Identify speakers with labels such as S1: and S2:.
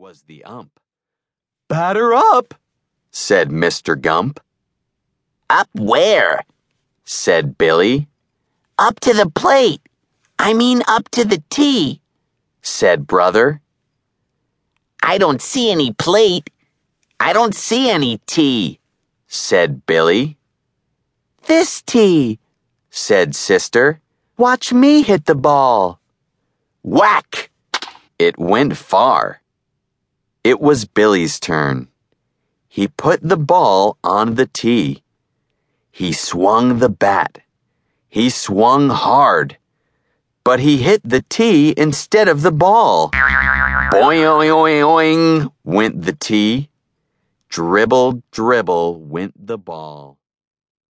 S1: was the ump. Batter up, said Mr. Gump.
S2: Up where?
S1: said Billy,
S2: Up to the plate. I mean, up to the tee.
S1: said Brother.
S2: I don't see any plate. I don't see any tee.
S1: said Billy.
S2: This tee.
S1: said Sister. Watch me hit the ball. Whack! It went far. It was Billy's turn. He put the ball on the tee. He swung the bat. He swung hard. But he hit the tee instead of the ball. Boing, oing, oing, went the tee. Dribble, dribble went the ball.